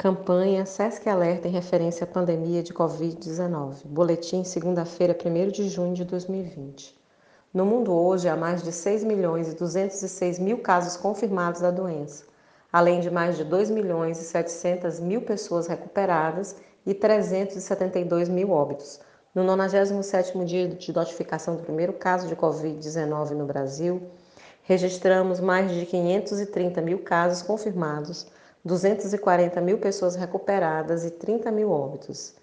Campanha SESC Alerta em referência à pandemia de Covid-19. Boletim, segunda-feira, 1 de junho de 2020. No mundo hoje há mais de 6 milhões e 206 mil casos confirmados da doença, além de mais de 2 milhões e 700 mil pessoas recuperadas e 372 mil óbitos. No 97º dia de notificação do primeiro caso de Covid-19 no Brasil, registramos mais de 530 mil casos confirmados, 240 mil pessoas recuperadas e 30 mil óbitos.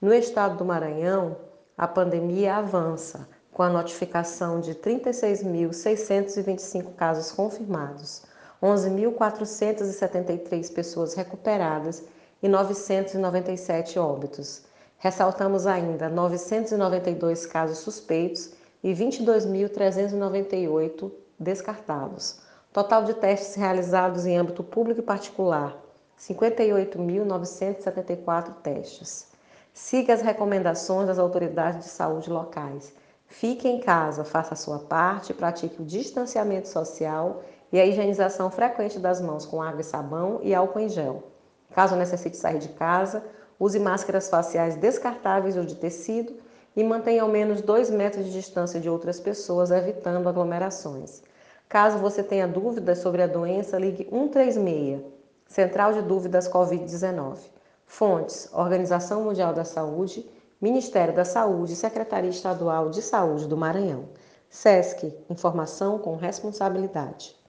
No estado do Maranhão, a pandemia avança, com a notificação de 36.625 casos confirmados, 11.473 pessoas recuperadas e 997 óbitos. Ressaltamos ainda 992 casos suspeitos e 22.398 descartados. Total de testes realizados em âmbito público e particular: 58.974 testes. Siga as recomendações das autoridades de saúde locais. Fique em casa, faça a sua parte, pratique o distanciamento social e a higienização frequente das mãos com água e sabão e álcool em gel. Caso necessite sair de casa, use máscaras faciais descartáveis ou de tecido e mantenha ao menos 2 metros de distância de outras pessoas, evitando aglomerações. Caso você tenha dúvidas sobre a doença, ligue 136, Central de Dúvidas Covid-19. Fontes: Organização Mundial da Saúde, Ministério da Saúde, Secretaria Estadual de Saúde do Maranhão. SESC Informação com responsabilidade.